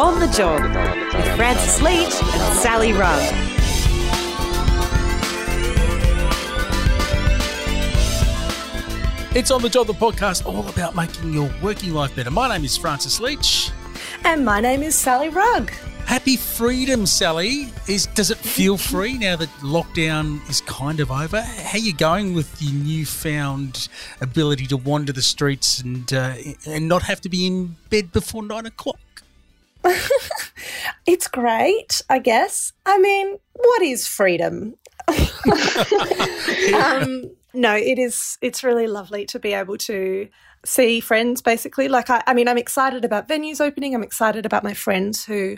On the Job with Francis Leach and Sally Rugg. It's on the job, the podcast all about making your working life better. My name is Francis Leach. And my name is Sally Rugg. Happy freedom, Sally. Is does it feel free now that lockdown is kind of over? How you going with your newfound ability to wander the streets and uh, and not have to be in bed before nine o'clock? it's great, I guess. I mean, what is freedom? um, no, it is. It's really lovely to be able to see friends. Basically, like I, I mean, I'm excited about venues opening. I'm excited about my friends who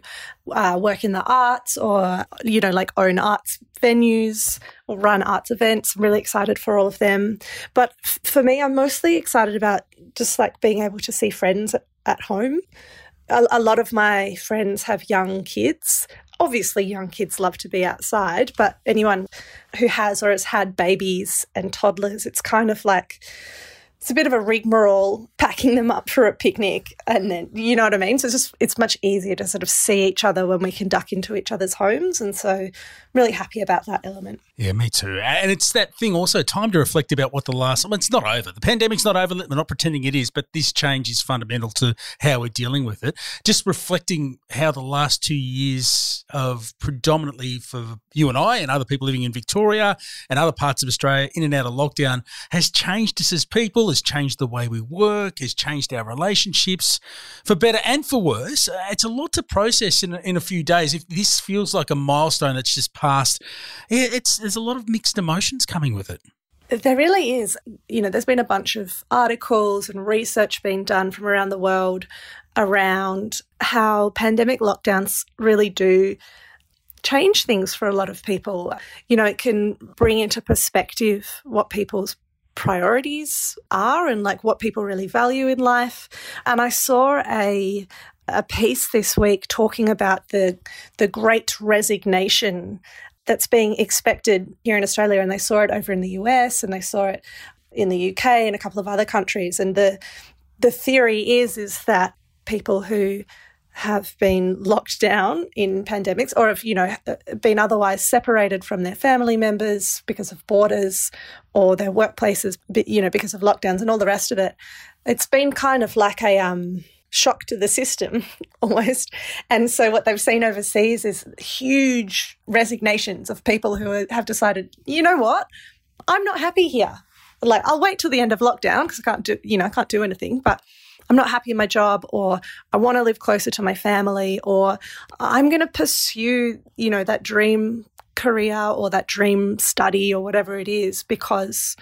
uh, work in the arts or you know, like own arts venues or run arts events. I'm really excited for all of them. But f- for me, I'm mostly excited about just like being able to see friends at, at home. A, a lot of my friends have young kids. Obviously young kids love to be outside, but anyone who has or has had babies and toddlers, it's kind of like it's a bit of a rigmarole packing them up for a picnic and then you know what I mean? So it's just it's much easier to sort of see each other when we can duck into each other's homes. And so I'm really happy about that element. Yeah, me too. And it's that thing also, time to reflect about what the last well, it's not over. The pandemic's not over. We're not pretending it is, but this change is fundamental to how we're dealing with it. Just reflecting how the last two years of predominantly for you and I and other people living in Victoria and other parts of Australia in and out of lockdown has changed us as people has changed the way we work, has changed our relationships for better and for worse. Uh, it's a lot to process in, in a few days. If this feels like a milestone that's just passed, it's there's a lot of mixed emotions coming with it. There really is. You know, there's been a bunch of articles and research being done from around the world around how pandemic lockdowns really do change things for a lot of people. You know, it can bring into perspective what people's priorities are and like what people really value in life. And I saw a a piece this week talking about the the great resignation that's being expected here in Australia and they saw it over in the US and they saw it in the UK and a couple of other countries and the the theory is is that people who have been locked down in pandemics or have you know been otherwise separated from their family members because of borders or their workplaces you know because of lockdowns and all the rest of it. It's been kind of like a um, shock to the system almost. And so what they've seen overseas is huge resignations of people who have decided you know what? I'm not happy here. Like i'll wait till the end of lockdown because i can't do you know i can't do anything but I'm not happy in my job or I want to live closer to my family or I'm going to pursue, you know, that dream career or that dream study or whatever it is because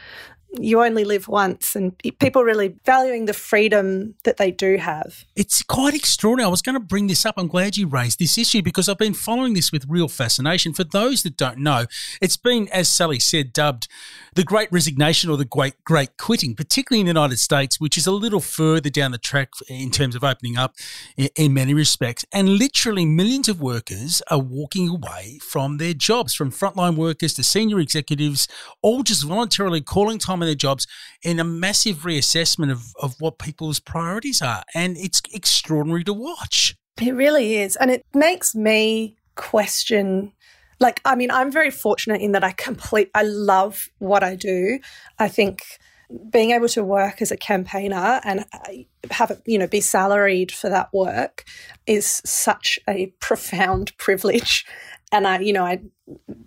you only live once and people really valuing the freedom that they do have. It's quite extraordinary. I was going to bring this up. I'm glad you raised this issue because I've been following this with real fascination. For those that don't know, it's been, as Sally said, dubbed the Great Resignation or the Great Great Quitting, particularly in the United States, which is a little further down the track in terms of opening up in, in many respects. And literally millions of workers are walking away from their jobs, from frontline workers to senior executives, all just voluntarily calling time on their jobs in a massive reassessment of, of what people's priorities are. And it's extraordinary to watch. It really is. And it makes me question like i mean i'm very fortunate in that i complete i love what i do. I think being able to work as a campaigner and uh, have you know be salaried for that work is such a profound privilege. And i you know i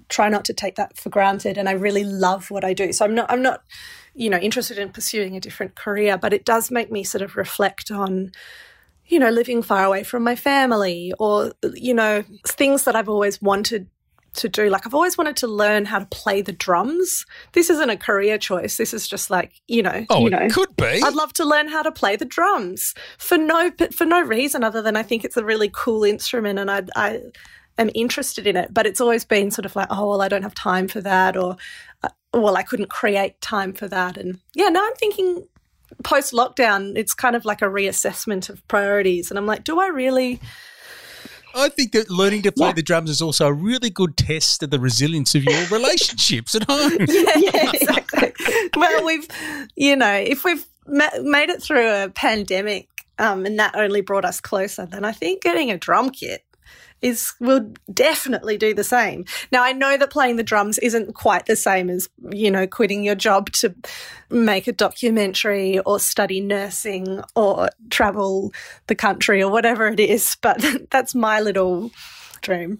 try not to take that for granted and i really love what i do. So i'm not i'm not you know interested in pursuing a different career but it does make me sort of reflect on you know living far away from my family or you know things that i've always wanted to do. Like I've always wanted to learn how to play the drums. This isn't a career choice. This is just like you know. Oh, you know, it could be. I'd love to learn how to play the drums for no for no reason other than I think it's a really cool instrument and I I am interested in it. But it's always been sort of like oh well I don't have time for that or uh, well I couldn't create time for that and yeah now I'm thinking post lockdown it's kind of like a reassessment of priorities and I'm like do I really I think that learning to play yeah. the drums is also a really good test of the resilience of your relationships at home. Yeah, yeah exactly. well, we've, you know, if we've ma- made it through a pandemic um, and that only brought us closer, then I think getting a drum kit is will definitely do the same. Now I know that playing the drums isn't quite the same as you know quitting your job to make a documentary or study nursing or travel the country or whatever it is, but that's my little dream.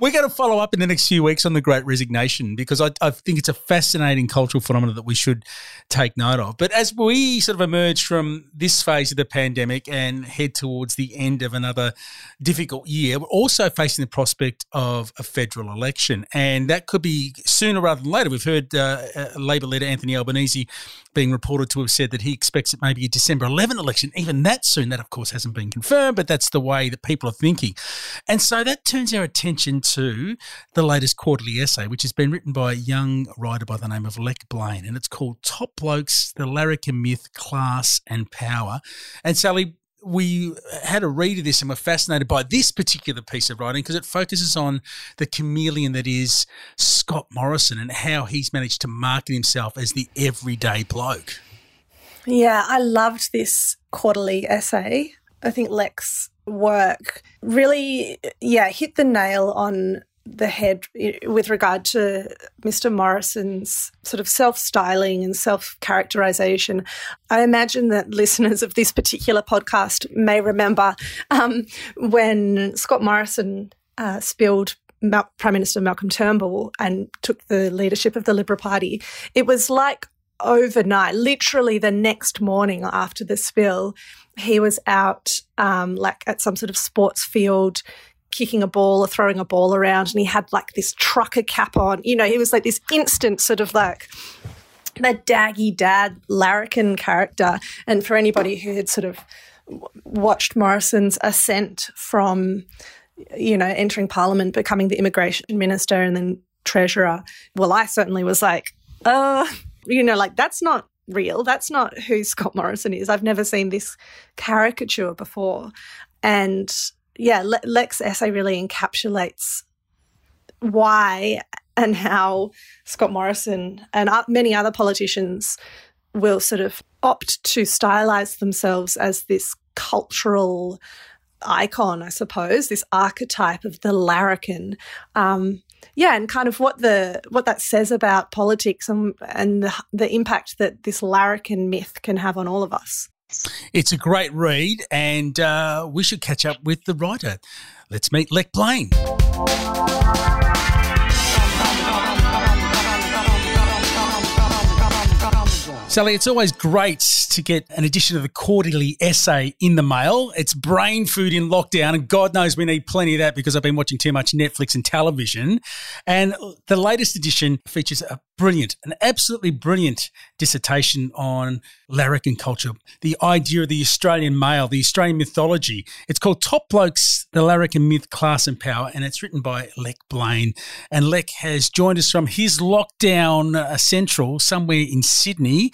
We're going to follow up in the next few weeks on the Great Resignation because I, I, think it's a fascinating cultural phenomenon that we should take note of. But as we sort of emerge from this phase of the pandemic and head towards the end of another difficult year, we're also facing the prospect of a federal election. And that could be sooner rather than later. We've heard uh, uh Labor leader Anthony Albanese being reported to have said that he expects it may be a December 11 election, even that soon. That, of course, hasn't been confirmed, but that's the way that people are thinking. And so that turns our attention to the latest quarterly essay, which has been written by a young writer by the name of Lech Blaine, and it's called Top Blokes, the Larrikin Myth, Class and Power. And Sally, we had a read of this and were fascinated by this particular piece of writing because it focuses on the chameleon that is Scott Morrison and how he's managed to market himself as the everyday bloke. Yeah, I loved this quarterly essay. I think Lech's work really, yeah, hit the nail on the head with regard to Mr. Morrison's sort of self styling and self characterization. I imagine that listeners of this particular podcast may remember um, when Scott Morrison uh, spilled Mal- Prime Minister Malcolm Turnbull and took the leadership of the Liberal Party. It was like overnight, literally the next morning after the spill, he was out um, like at some sort of sports field kicking a ball or throwing a ball around and he had like this trucker cap on. You know, he was like this instant sort of like the daggy dad larrikin character. And for anybody who had sort of watched Morrison's ascent from, you know, entering parliament, becoming the immigration minister and then treasurer, well, I certainly was like, uh, you know, like that's not real. That's not who Scott Morrison is. I've never seen this caricature before. And yeah, Le- Lech's essay really encapsulates why and how Scott Morrison and many other politicians will sort of opt to stylize themselves as this cultural icon, I suppose, this archetype of the larrikin. Um, yeah, and kind of what the what that says about politics and and the, the impact that this larrikin myth can have on all of us. It's a great read, and uh, we should catch up with the writer. Let's meet Lech Blaine. Sally, it's always great to get an edition of the quarterly essay in the mail. It's brain food in lockdown, and God knows we need plenty of that because I've been watching too much Netflix and television. And the latest edition features a brilliant, an absolutely brilliant dissertation on larrikin culture, the idea of the Australian male, the Australian mythology. It's called Top Blokes, the Larrikin Myth, Class and Power, and it's written by Lech Blaine. And Lech has joined us from his lockdown uh, central somewhere in Sydney.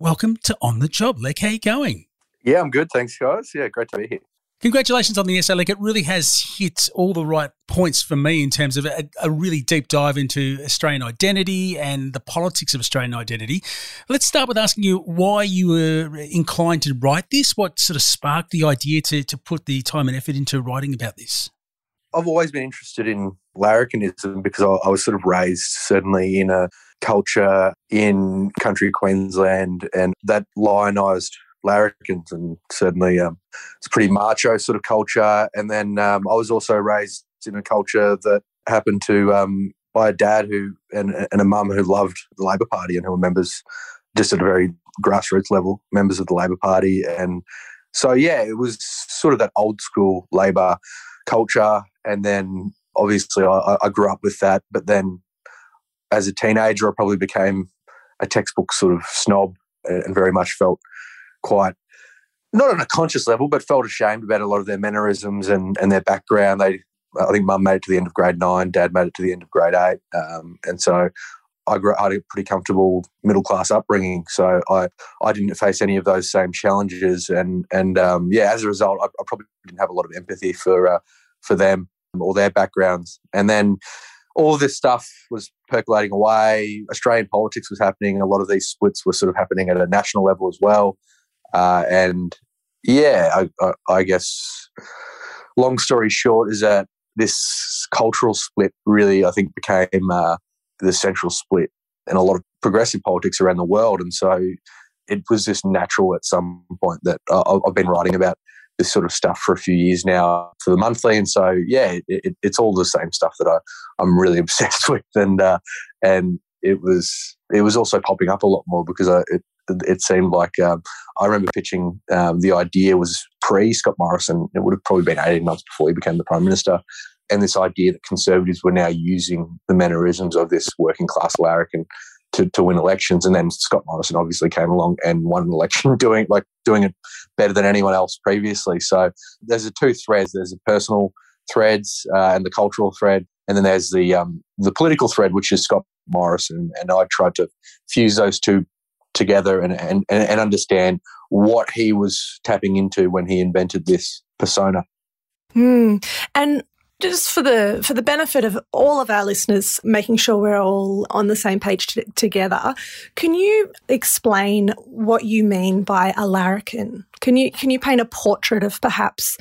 Welcome to On the Job, Lech. How you going? Yeah, I'm good. Thanks, guys. Yeah, great to be here. Congratulations on the essay. Like it really has hit all the right points for me in terms of a, a, really deep dive into Australian identity and the politics of Australian identity. Let's start with asking you why you were inclined to write this. What sort of sparked the idea to, to put the time and effort into writing about this? I've always been interested in larrikinism because I, I was sort of raised certainly in a culture in country Queensland and that lionised larrikins, and certainly um, it's a pretty macho sort of culture. And then um, I was also raised in a culture that happened to um, by a dad who and, and a mum who loved the Labor Party and who were members just at a very grassroots level, members of the Labor Party. And so, yeah, it was sort of that old school Labor culture. And then obviously I, I grew up with that. But then as a teenager, I probably became a textbook sort of snob and very much felt quite not on a conscious level, but felt ashamed about a lot of their mannerisms and, and their background. They, I think, mum made it to the end of grade nine, dad made it to the end of grade eight, um, and so I, grew, I had a pretty comfortable middle class upbringing. So I, I didn't face any of those same challenges, and and um, yeah, as a result, I, I, probably didn't have a lot of empathy for uh, for them or their backgrounds. And then all this stuff was percolating away. Australian politics was happening. A lot of these splits were sort of happening at a national level as well. Uh, and Yeah, I, I, I guess. Long story short is that this cultural split really, I think, became uh, the central split in a lot of progressive politics around the world, and so it was just natural at some point that uh, I've been writing about this sort of stuff for a few years now for the monthly, and so yeah, it, it, it's all the same stuff that I, I'm really obsessed with, and uh, and it was it was also popping up a lot more because I, it it seemed like um, I remember pitching um, the idea was pre Scott Morrison. It would have probably been 18 months before he became the prime minister. And this idea that conservatives were now using the mannerisms of this working class larrikin to, to win elections. And then Scott Morrison obviously came along and won an election doing like doing it better than anyone else previously. So there's the two threads. There's the personal threads uh, and the cultural thread, and then there's the um, the political thread, which is Scott Morrison. And I tried to fuse those two together and, and, and understand what he was tapping into when he invented this persona. Mm. And just for the for the benefit of all of our listeners, making sure we're all on the same page t- together, can you explain what you mean by a larrikin? Can you can you paint a portrait of perhaps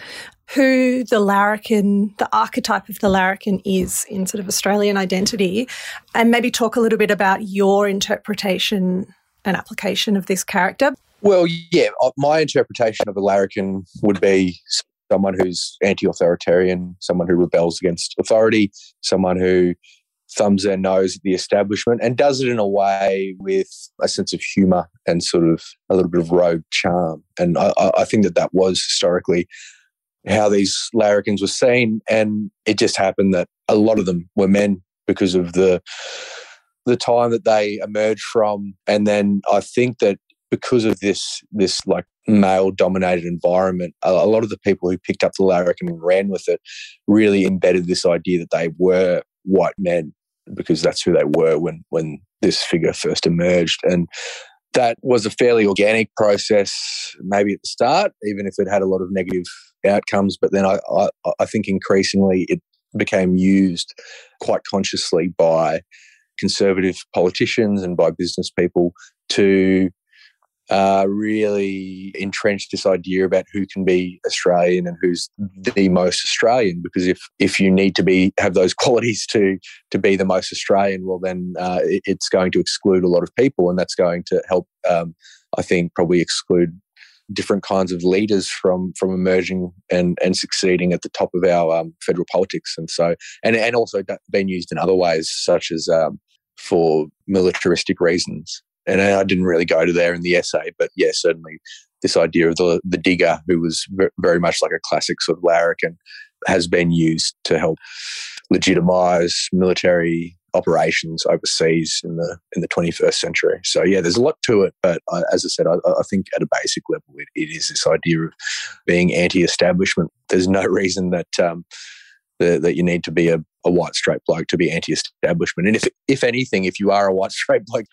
who the larrikin, the archetype of the larrikin is in sort of Australian identity, and maybe talk a little bit about your interpretation and application of this character? Well, yeah, uh, my interpretation of a larrikin would be someone who's anti-authoritarian, someone who rebels against authority, someone who thumbs their nose at the establishment and does it in a way with a sense of humor and sort of a little bit of rogue charm. And I, I think that that was historically how these larrikins were seen. And it just happened that a lot of them were men because of the the time that they emerged from. And then I think that because of this this like male dominated environment, a, a, lot of the people who picked up the larrikin and ran with it really embedded this idea that they were white men because that's who they were when when this figure first emerged. And that was a fairly organic process maybe at the start even if it had a lot of negative outcomes but then I, I, I think increasingly it became used quite consciously by conservative politicians and by business people to uh, really entrenched this idea about who can be Australian and who's the most Australian. Because if if you need to be have those qualities to to be the most Australian, well, then uh, it's going to exclude a lot of people, and that's going to help. Um, I think probably exclude different kinds of leaders from from emerging and and succeeding at the top of our um, federal politics, and so and and also been used in other ways, such as um, for militaristic reasons and I didn't really go to there in the essay, but yeah, certainly this idea of the the digger, who was very much like a classic sort of larrikin, has been used to help legitimize military operations overseas in the in the 21st century. So yeah, there's a lot to it, but I, as I said, I, I, think at a basic level, it, it is this idea of being anti-establishment. There's no reason that um, the, that you need to be a, a white straight bloke to be anti-establishment. And if if anything, if you are a white straight bloke,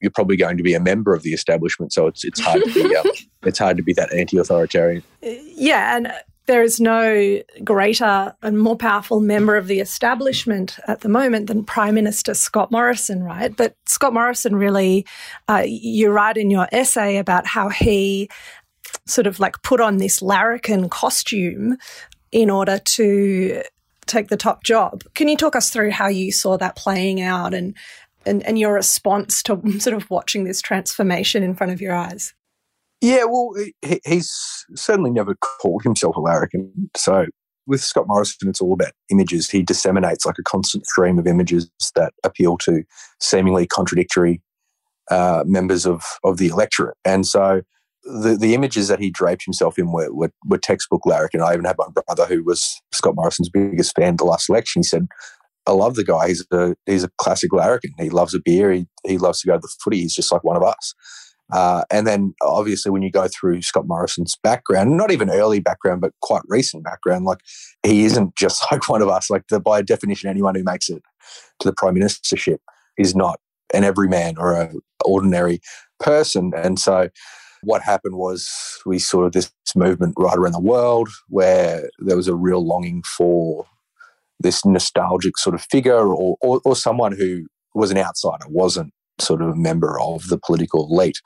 you're probably going to be a member of the establishment. So it's it's hard to be um, it's hard to be that anti-authoritarian. Yeah, and there is no greater and more powerful member of the establishment at the moment than Prime Minister Scott Morrison, right? But Scott Morrison really, uh, you write in your essay about how he sort of like put on this larrikin costume in order to take the top job. Can you talk us through how you saw that playing out and and, and your response to sort of watching this transformation in front of your eyes? Yeah, well, he, he's certainly never called himself a larrikin. So with Scott Morrison, it's all about images. He disseminates like a constant stream of images that appeal to seemingly contradictory uh, members of, of the electorate. And so the, the images that he draped himself in were, were, were textbook larrikin. I even had my brother, who was Scott Morrison's biggest fan the last election. He said, I love the guy. He's a he's a classic larrikin. He loves a beer. He he loves to go to the footy. He's just like one of us. Uh, and then obviously when you go through Scott Morrison's background, not even early background, but quite recent background, like he isn't just like one of us. Like the, by definition, anyone who makes it to the prime ministership is not an everyman or an ordinary person. And so what happened was we saw this movement right around the world where there was a real longing for this nostalgic sort of figure or, or, or someone who was an outsider, wasn't sort of a member of the political elite.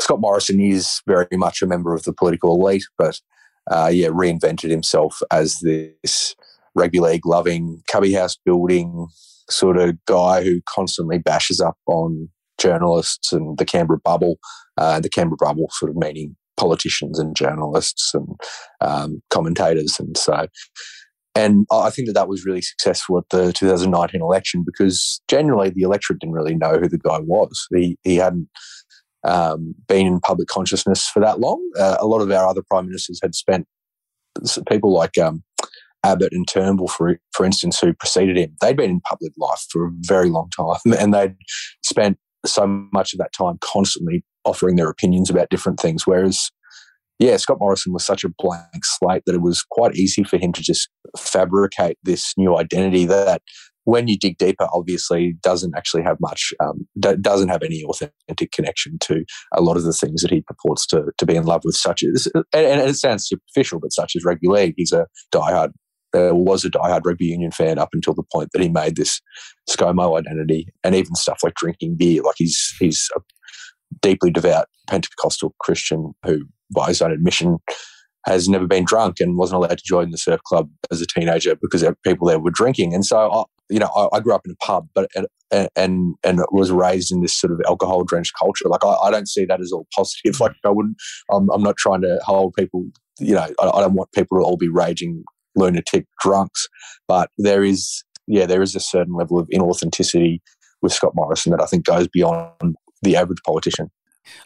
Scott Morrison is very much a member of the political elite, but uh, yeah, reinvented himself as this rugby league loving, cubby house building sort of guy who constantly bashes up on journalists and the Canberra bubble. Uh, the Canberra bubble sort of meaning politicians and journalists and um, commentators. And so, and I think that that was really successful at the 2019 election because generally the electorate didn't really know who the guy was. He, he hadn't um, been in public consciousness for that long. Uh, a lot of our other prime ministers had spent people like um, Abbott and Turnbull, for for instance, who preceded him. They'd been in public life for a very long time, and they'd spent so much of that time constantly offering their opinions about different things. Whereas, yeah, Scott Morrison was such a blank slate that it was quite easy for him to just fabricate this new identity that when you dig deeper, obviously doesn't actually have much, um, d- doesn't have any authentic connection to a lot of the things that he purports to, to be in love with, such as, and, and it sounds superficial, but such as rugby league. He's a diehard, uh, was a diehard rugby union fan up until the point that he made this ScoMo identity, and even stuff like drinking beer. Like he's he's a deeply devout Pentecostal Christian who, by his own admission, has never been drunk and wasn't allowed to join the surf club as a teenager because people there were drinking. And so, I, you know, I, I, grew up in a pub, but and and, and was raised in this sort of alcohol drenched culture. Like I, I, don't see that as all positive. Like I wouldn't. I'm, I'm not trying to hold people. You know, I, I don't want people to all be raging lunatic drunks. But there is, yeah, there is a certain level of inauthenticity with Scott Morrison that I think goes beyond the average politician.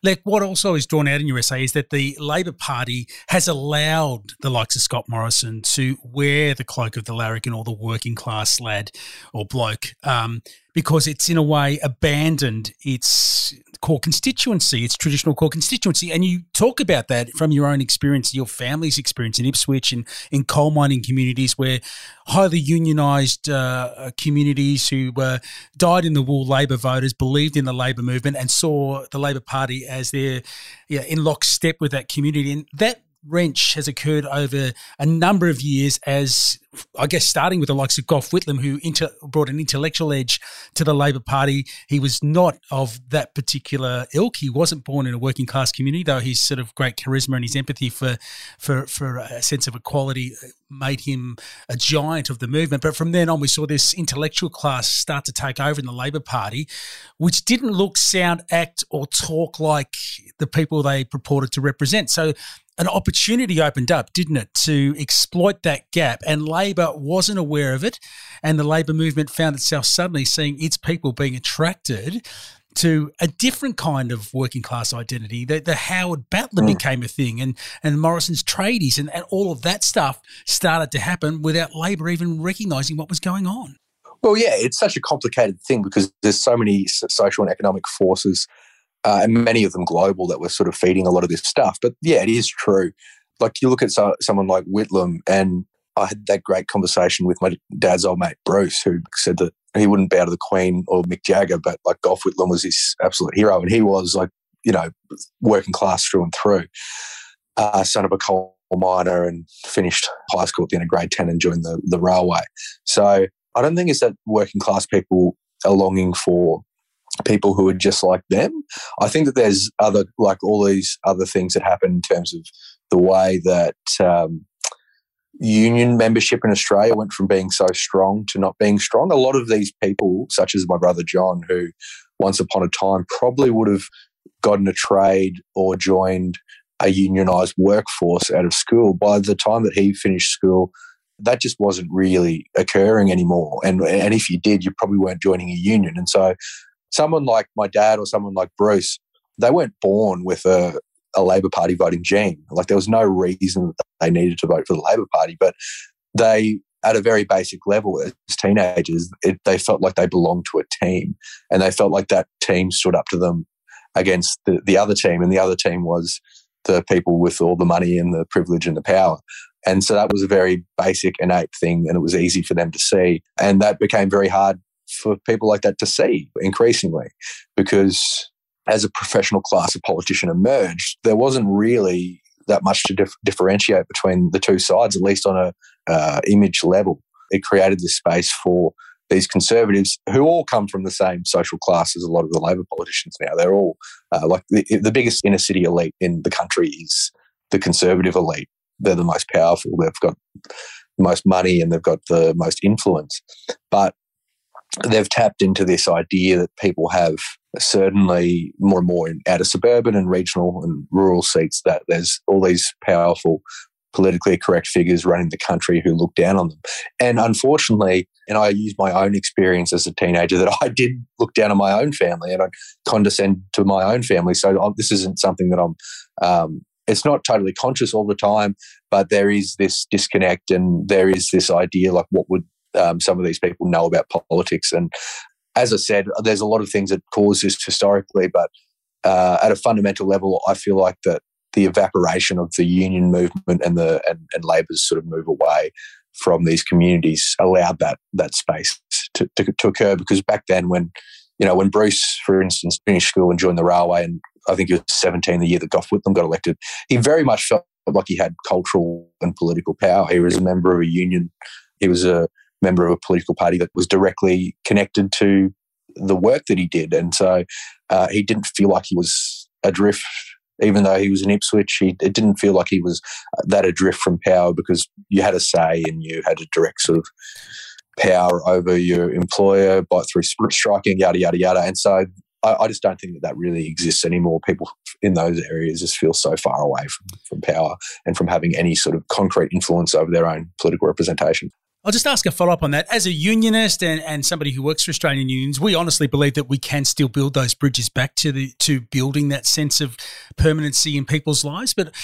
Like what also is drawn out in essay is that the Labor Party has allowed the likes of Scott Morrison to wear the cloak of the larrikin or the working class lad or bloke um, because it's in a way abandoned its core constituency, its traditional core constituency. And you talk about that from your own experience, your family's experience in Ipswich and in coal mining communities where highly unionised uh, communities who were dyed in the wool Labor voters believed in the Labor movement and saw the Labor Party as their yeah, in lockstep with that community. And that wrench has occurred over a number of years as I guess starting with the likes of Gough Whitlam, who inter- brought an intellectual edge to the Labor Party. He was not of that particular ilk. He wasn't born in a working class community, though his sort of great charisma and his empathy for for for a sense of equality uh, made him a giant of the movement. But from then on, we saw this intellectual class start to take over in the Labor Party, which didn't look, sound, act, or talk like the people they purported to represent. So an opportunity opened up, didn't it, to exploit that gap? And Labor wasn't aware of it. And the Labor movement found itself suddenly seeing its people being attracted to a different kind of working class identity. The, the Howard battler mm. became a thing, and, and Morrison's tradies, and, and all of that stuff started to happen without Labor even recognising what was going on. Well, yeah, it's such a complicated thing because there's so many social and economic forces uh, and many of them global that were sort of feeding a lot of this stuff. But yeah, it is true. Like you look at so, someone like Whitlam, and I had that great conversation with my dad's old mate Bruce, who said that he wouldn't bow to the Queen or Mick Jagger, but like Gough Whitlam was his absolute hero, and he was like you know working class through and through. Uh, son of a coal miner and finished high school at the end of grade 10 and joined the, the railway. So I don't think it's that working class people are longing for people who are just like them. I think that there's other, like all these other things that happen in terms of the way that um, union membership in Australia went from being so strong to not being strong. A lot of these people, such as my brother John, who once upon a time probably would have gotten a trade or joined a unionized workforce out of school, by the time that he finished school, that just wasn't really occurring anymore. And and if you did, you probably weren't joining a union. And so someone like my dad or someone like Bruce, they weren't born with a, a Labor Party voting gene. Like there was no reason that they needed to vote for the Labor Party, but they, at a very basic level, as teenagers, it, they felt like they belonged to a team, and they felt like that team stood up to them against the, the other team, and the other team was the people with all the money and the privilege and the power. And so that was a very basic, innate thing, and it was easy for them to see. And that became very hard for people like that to see increasingly because as a professional class of politician emerged, there wasn't really that much to dif- differentiate between the two sides, at least on a uh, image level. It created this space for these conservatives who all come from the same social class as a lot of the Labor politicians now. They're all uh, like the, the biggest inner city elite in the country is the conservative elite. They're the most powerful. They've got the most money and they've got the most influence. But they've tapped into this idea that people have certainly more and more in outer suburban and regional and rural seats that there's all these powerful politically correct figures running the country who look down on them. And unfortunately, and I use my own experience as a teenager that I did look down on my own family and I condescend to my own family. So uh, this isn't something that I'm, um, it's not totally conscious all the time, but there is this disconnect and there is this idea like what would um, some of these people know about politics. And as I said, there's a lot of things that cause this historically, but uh, at a fundamental level, I feel like that the evaporation of the union movement and the and, and Labor's sort of move away from these communities allowed that that space to, to, to, occur. Because back then when you know when Bruce for instance finished school and joined the railway and I think he was 17 the year that Gough Whitlam got elected he very much felt like he had cultural and political power. He was a member of a union. He was a member of a political party that was directly connected to the work that he did and so uh, he didn't feel like he was adrift even though he was in Ipswich, he, it didn't feel like he was uh, that adrift from power because you had a say and you had a direct sort of power over your employer by through striking, yada yada yada. And so I, I, just don't think that that really exists anymore. People in those areas just feel so far away from, from power and from having any sort of concrete influence over their own political representation. I'll just ask a follow up on that. As a unionist and, and somebody who works for Australian unions, we honestly believe that we can still build those bridges back to the to building that sense of permanency in people's lives. But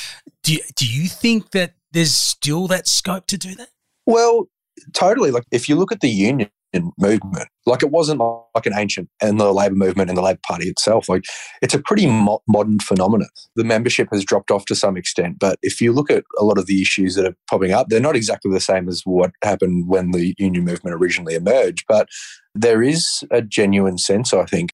do do you think that there's still that scope to do that? Well, totally. Like if you look at the union movement. Like it wasn't like an ancient and the Labor movement and the Labor Party itself. Like it's a pretty mo- modern phenomenon. The membership has dropped off to some extent, but if you look at a lot of the issues that are popping up, they're not exactly the same as what happened when the union movement originally emerged. But there is a genuine sense, I think,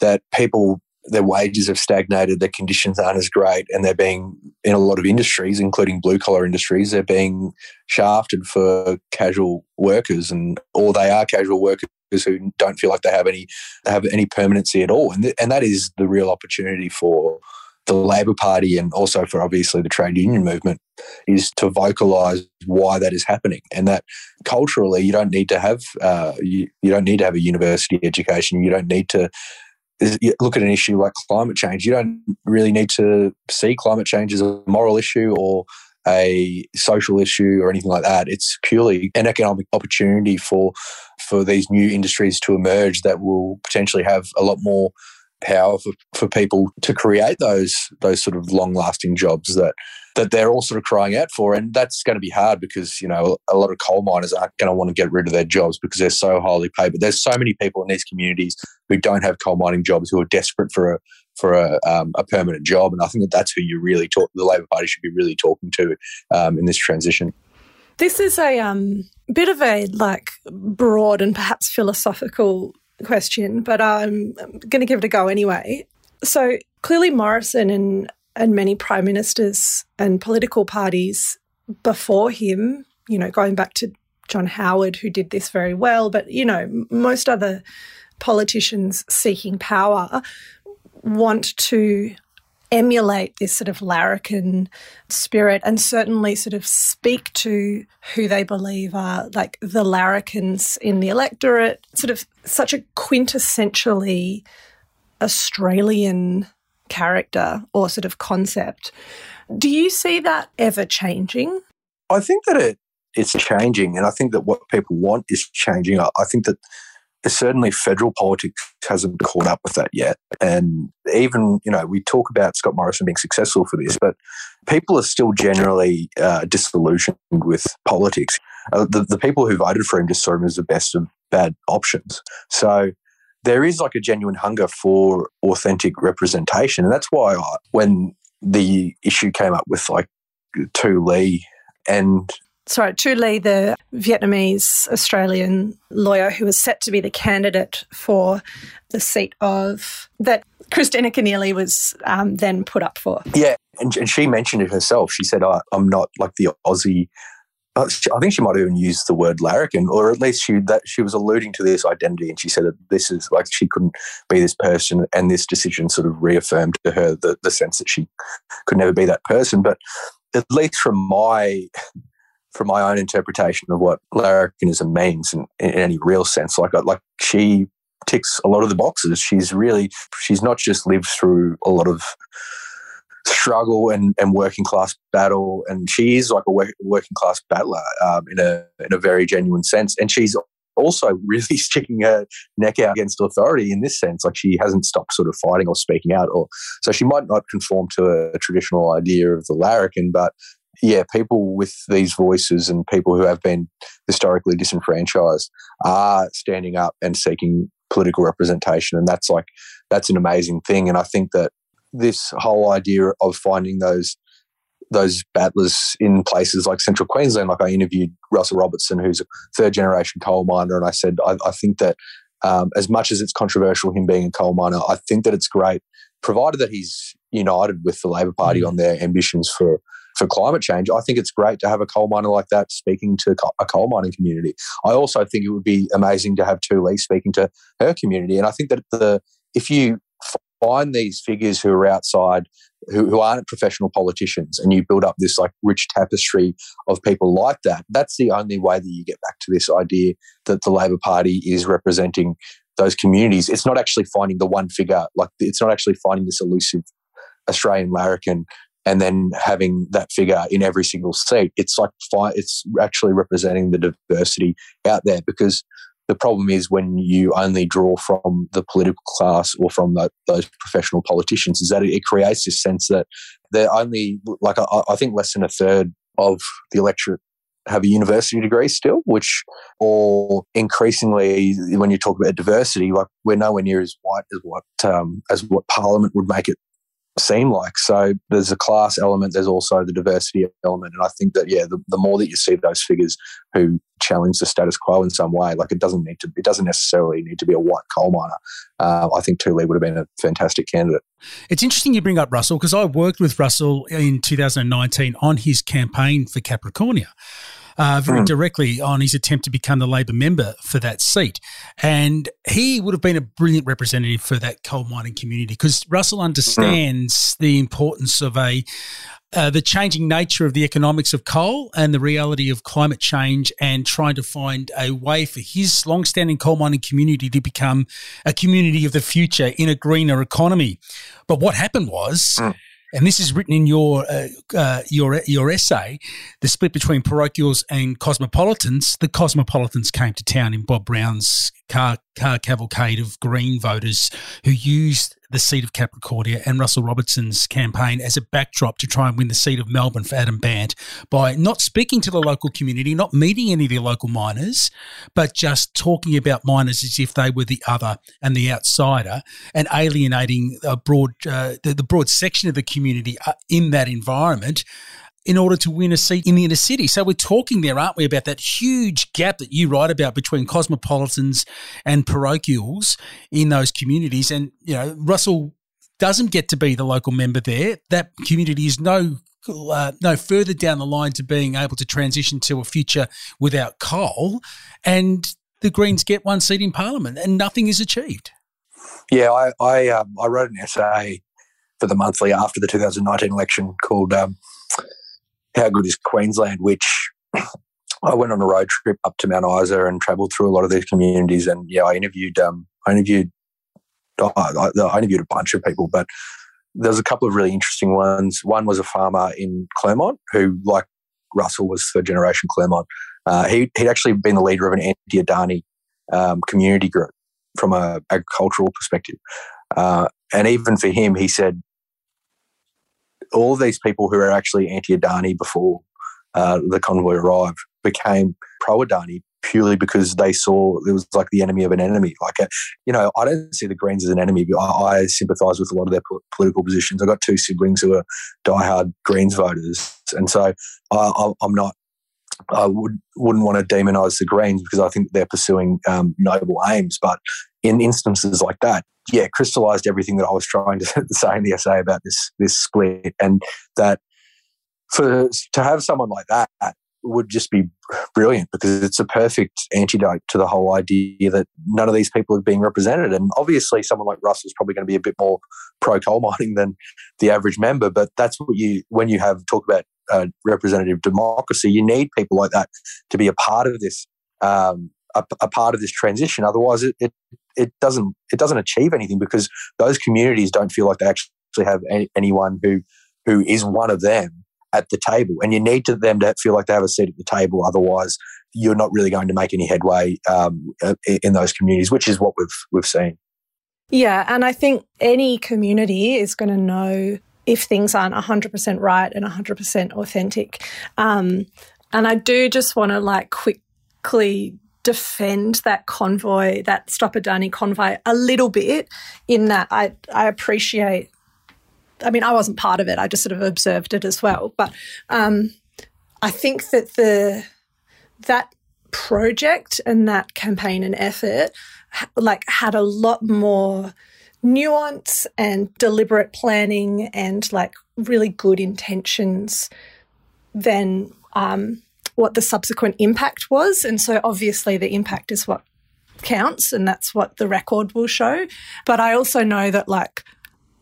that people their wages have stagnated, their conditions aren't as great, and they're being in a lot of industries, including blue collar industries, they're being shafted for casual workers, and or they are casual workers who don't feel like they have any have any permanency at all, and th- and that is the real opportunity for the Labor Party and also for obviously the trade union movement is to vocalise why that is happening, and that culturally you don't need to have uh, you, you don't need to have a university education, you don't need to look at an issue like climate change, you don't really need to see climate change as a moral issue or a social issue or anything like that. It's purely an economic opportunity for for these new industries to emerge that will potentially have a lot more power for, for people to create those those sort of long lasting jobs that that they're all sort of crying out for. And that's going to be hard because, you know, a lot of coal miners aren't going to want to get rid of their jobs because they're so highly paid. But there's so many people in these communities who don't have coal mining jobs who are desperate for a for a, um, a permanent job. And I think that that's who you really talk. The Labor Party should be really talking to um, in this transition. This is a um, bit of a like broad and perhaps philosophical question, but I'm going to give it a go anyway. So clearly, Morrison and and many prime ministers and political parties before him, you know, going back to John Howard, who did this very well, but, you know, most other politicians seeking power want to emulate this sort of larrikin spirit and certainly sort of speak to who they believe are like the larrikins in the electorate, sort of such a quintessentially Australian character or sort of concept. Do you see that ever changing? I think that it it's changing, and I think that what people want is changing. I, I think that certainly federal politics hasn't caught up with that yet. And even, you know, we talk about Scott Morrison being successful for this, but people are still generally uh, disillusioned with politics. Uh, the, the people who voted for him just saw him as the best of bad options. So there is like a genuine hunger for authentic representation. And that's why I, when the issue came up with like Tu Le and sorry, Tu Le, the Vietnamese Australian lawyer who was set to be the candidate for the seat of that Kristina Keneally was um, then put up for. Yeah, and, and, she mentioned it herself. She said, "I'm not like the Aussie Uh, I think she might have even used the word larrikin, or at least she that she was alluding to this identity, and she said that this is like she couldn't be this person, and this decision sort of reaffirmed to her the, the sense that she could never be that person. But at least from my from my own interpretation of what larrikinism means in, in any real sense, like uh, like she ticks a lot of the boxes. She's really she's not just lived through a lot of struggle and, and working class battle. And she is like a work, working class battler um, in a in a very genuine sense. And she's also really sticking her neck out against authority in this sense. Like she hasn't stopped sort of fighting or speaking out. Or so she might not conform to a, a traditional idea of the larrikin, but yeah, people with these voices and people who have been historically disenfranchised are standing up and seeking political representation, and that's like that's an amazing thing. And I think that this whole idea of finding those those battlers in places like central Queensland. Like I interviewed Russell Robertson, who's a third generation coal miner, and I said I, I think that um, as much as it's controversial him being a coal miner, I think that it's great, provided that he's united with the Labor Party mm. on their ambitions for for climate change. I think it's great to have a coal miner like that speaking to a coal mining community. I also think it would be amazing to have Tu Le speaking to her community, and I think that the if you find these figures who are outside, who, who aren't professional politicians, and you build up this like rich tapestry of people like that, that's the only way that you get back to this idea that the Labor Party is representing those communities. It's not actually finding the one figure, like it's not actually finding this elusive Australian larrikin and then having that figure in every single seat. It's like it's actually representing the diversity out there because the problem is when you only draw from the political class or from the, those professional politicians, is that it, creates this sense that they're only like I, I think less than a third of the electorate have a university degree still, which, or increasingly, when you talk about diversity, like we're nowhere near as white as what um, as what Parliament would make it seem like. So there's a class element, there's also the diversity element. And I think that, yeah, the, the more that you see those figures who challenge the status quo in some way, like it doesn't need to, it doesn't necessarily need to be a white coal miner. Uh, I think Tu Le would have been a fantastic candidate. It's interesting you bring up Russell because I worked with Russell in 2019 on his campaign for Capricornia uh, very mm. directly on his attempt to become the Labor member for that seat. And he would have been a brilliant representative for that coal mining community because Russell understands mm. the importance of a uh, the changing nature of the economics of coal and the reality of climate change and trying to find a way for his long-standing coal mining community to become a community of the future in a greener economy. But what happened was mm and this is written in your uh, uh, your your essay, the split between parochials and cosmopolitans. The cosmopolitans came to town in Bob Brown's car car cavalcade of Green voters who used the seat of Capricornia and Russell Robertson's campaign as a backdrop to try and win the seat of Melbourne for Adam Bandt by not speaking to the local community, not meeting any of the local miners, but just talking about miners as if they were the other and the outsider and alienating a broad, uh, the, the broad section of the community uh, in that environment in order to win a seat in the inner city. So we're talking there, aren't we, about that huge gap that you write about between cosmopolitans and parochials in those communities. And, you know, Russell doesn't get to be the local member there. That community is no uh, no further down the line to being able to transition to a future without coal, and the Greens get one seat in Parliament, and nothing is achieved. Yeah, I I, um, I wrote an essay for the monthly after the 2019 election called um, how good is Queensland, which I went on a road trip up to Mount Isa and travelled through a lot of these communities. And yeah, I interviewed, um, I interviewed, oh, I, I interviewed a bunch of people, but there's a couple of really interesting ones. One was a farmer in Clermont who, like Russell, was third generation Clermont. Uh, he, he'd actually been the leader of an anti-Adani um, community group from an agricultural perspective. Uh, and even for him, he said all these people who are actually anti-Adani before uh, the convoy arrived became pro-Adani purely because they saw it was like the enemy of an enemy. Like, uh, you know, I don't see the Greens as an enemy. I, I sympathise with a lot of their po- political positions. I've got two siblings who are diehard Greens voters, and so I, am not. I would wouldn't want to demonise the Greens because I think they're pursuing um, noble aims. But in instances like that, yeah, crystallized everything that I was trying to say in the essay about this this split, and that for to have someone like that would just be brilliant because it's a perfect antidote to the whole idea that none of these people are being represented. And obviously, someone like Russell's probably going to be a bit more pro coal mining than the average member. But that's what you, when you have talk about uh, representative democracy, you need people like that to be a part of this, um, a, a, part of this transition. Otherwise, it, it it doesn't it doesn't achieve anything because those communities don't feel like they actually have any, anyone who who is one of them at the table. And you need to them to feel like they have a seat at the table. Otherwise, you're not really going to make any headway um, in those communities, which is what we've we've seen. Yeah, and I think any community is going to know if things aren't 100% right and 100% authentic. Um, and I do just want to like quickly defend that convoy, that Stop Adani convoy, a little bit. In that, I I appreciate I mean, I wasn't part of it. I just sort of observed it as well. But um, I think that the that project and that campaign and effort like had a lot more nuance and deliberate planning and like really good intentions than um, what the subsequent impact was. And so obviously the impact is what counts and that's what the record will show. But I also know that like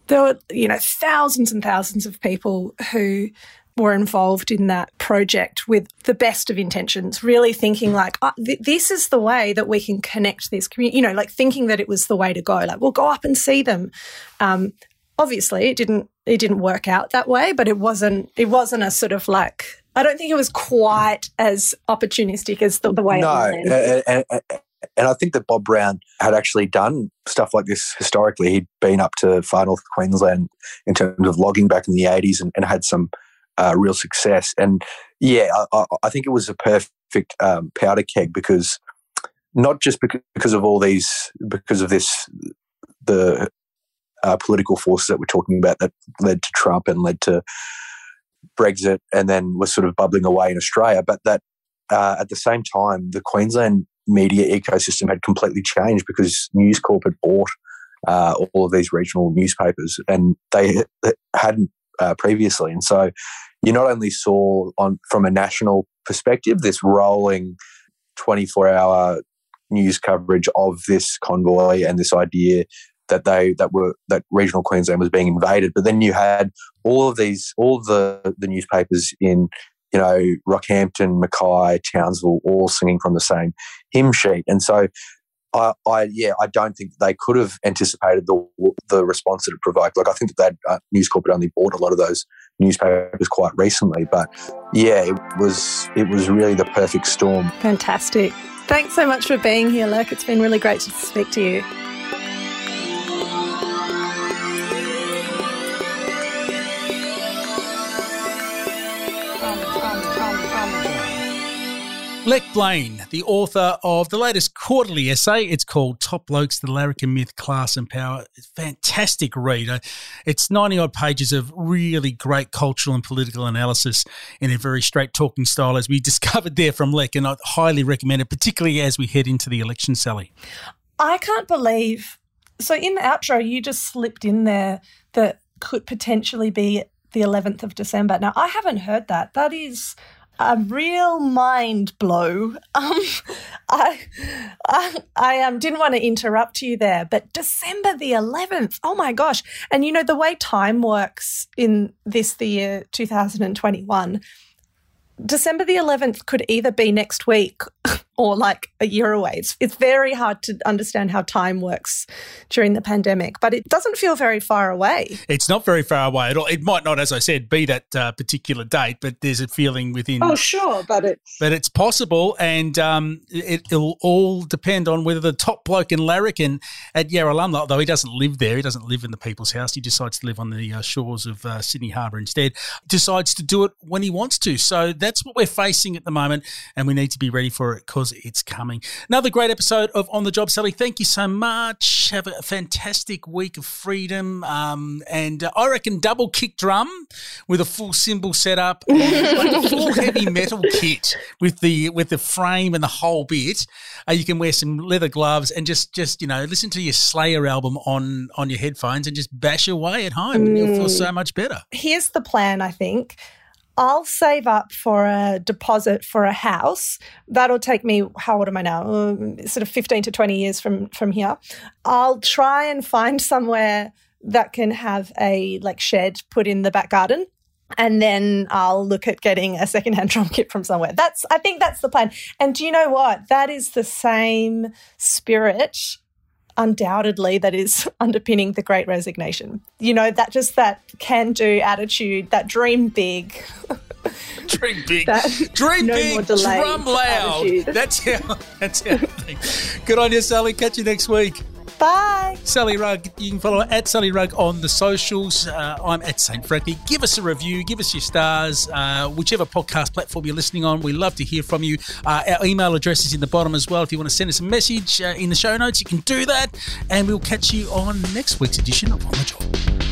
there were, you know, thousands and thousands of people who were involved in that project with the best of intentions, really thinking like, oh, th- this is the way that we can connect this community, you know, like thinking that it was the way to go. Like, we'll go up and see them. Um, obviously it didn't, it didn't work out that way, but it wasn't, it wasn't a sort of like, I don't think it was quite as opportunistic as the, the way no, it was. And I think that Bob Brown had actually done stuff like this historically. He'd been up to far north Queensland in terms of logging back in the 80s and, and had some uh, real success. And yeah, I, I, think it was a perfect um, powder keg because not just because, because of all these, because of this, the uh, political forces that we're talking about that led to Trump and led to Brexit and then was sort of bubbling away in Australia, but that uh, at the same time, the Queensland media ecosystem had completely changed because News Corp had bought uh, all of these regional newspapers, and they hadn't uh, previously. And so, you not only saw on from a national perspective this rolling twenty four hour news coverage of this convoy and this idea that they that were that regional Queensland was being invaded, but then you had all of these all of the the newspapers in you know, Rockhampton, Mackay, Townsville, all singing from the same hymn sheet. And so I, I, yeah, I don't think they could have anticipated the the response that it provoked. Like I think that that uh, News Corp had only bought a lot of those newspapers quite recently, but yeah, it was it was really the perfect storm. Fantastic. Thanks so much for being here, Lech. It's been really great to speak to you. Lech Blaine, the author of the latest quarterly essay. It's called Top Blokes, the Larrikin Myth, Class and Power. Fantastic read. Uh, it's 90 odd pages of really great cultural and political analysis in a very straight talking style, as we discovered there from Lech. And I highly recommend it, particularly as we head into the election, Sally. I can't believe. So in the outro, you just slipped in there that could potentially be the 11th of December. Now, I haven't heard that. That is a real mind blow. Um, I, I, I um, didn't want to interrupt you there, but December the 11th, oh my gosh. And you know, the way time works in this, the year 2021, December the 11th could either be next week or like a year away. It's, it's very hard to understand how time works during the pandemic, but it doesn't feel very far away. It's not very far away at all. It might not, as I said, be that uh, particular date, but there's a feeling within. Oh, sure, but it's but it's possible, and um, it, will all depend on whether the top bloke in Larrikin at Yarralumla, although he doesn't live there, he doesn't live in the People's House. He decides to live on the uh, shores of uh, Sydney Harbour instead. Decides to do it when he wants to. So that's what we're facing at the moment, and we need to be ready for it because it's coming. Another great episode of On the Job, Sally. Thank you so much. Have a fantastic week of freedom. Um, and uh, I reckon double kick drum with a full cymbal setup, like a full heavy metal kit with the with the frame and the whole bit. Uh, you can wear some leather gloves and just just you know listen to your Slayer album on on your headphones and just bash away at home. Mm. You'll feel so much better. Here's the plan. I think I'll save up for a deposit for a house. That'll take me, how old am I now? Um, sort of 15 to 20 years from, from here. I'll try and find somewhere that can have a like shed put in the back garden. And then I'll look at getting a secondhand drum kit from somewhere. That's, I think that's the plan. And do you know what? That is the same spirit undoubtedly that is underpinning the great resignation. You know, that just that can do attitude, that dream big. dream big. dream no big, drum loud. Attitude. That's how that's how Good on you, Sally. Catch you next week. Bye. Sally Rugg, you can follow at Sally Rugg on the socials. Uh, I'm at St. Frankie. Give us a review, give us your stars, uh, whichever podcast platform you're listening on. We love to hear from you. Uh, our email address is in the bottom as well. If you want to send us a message uh, in the show notes, you can do that. And we'll catch you on next week's edition of On the Job.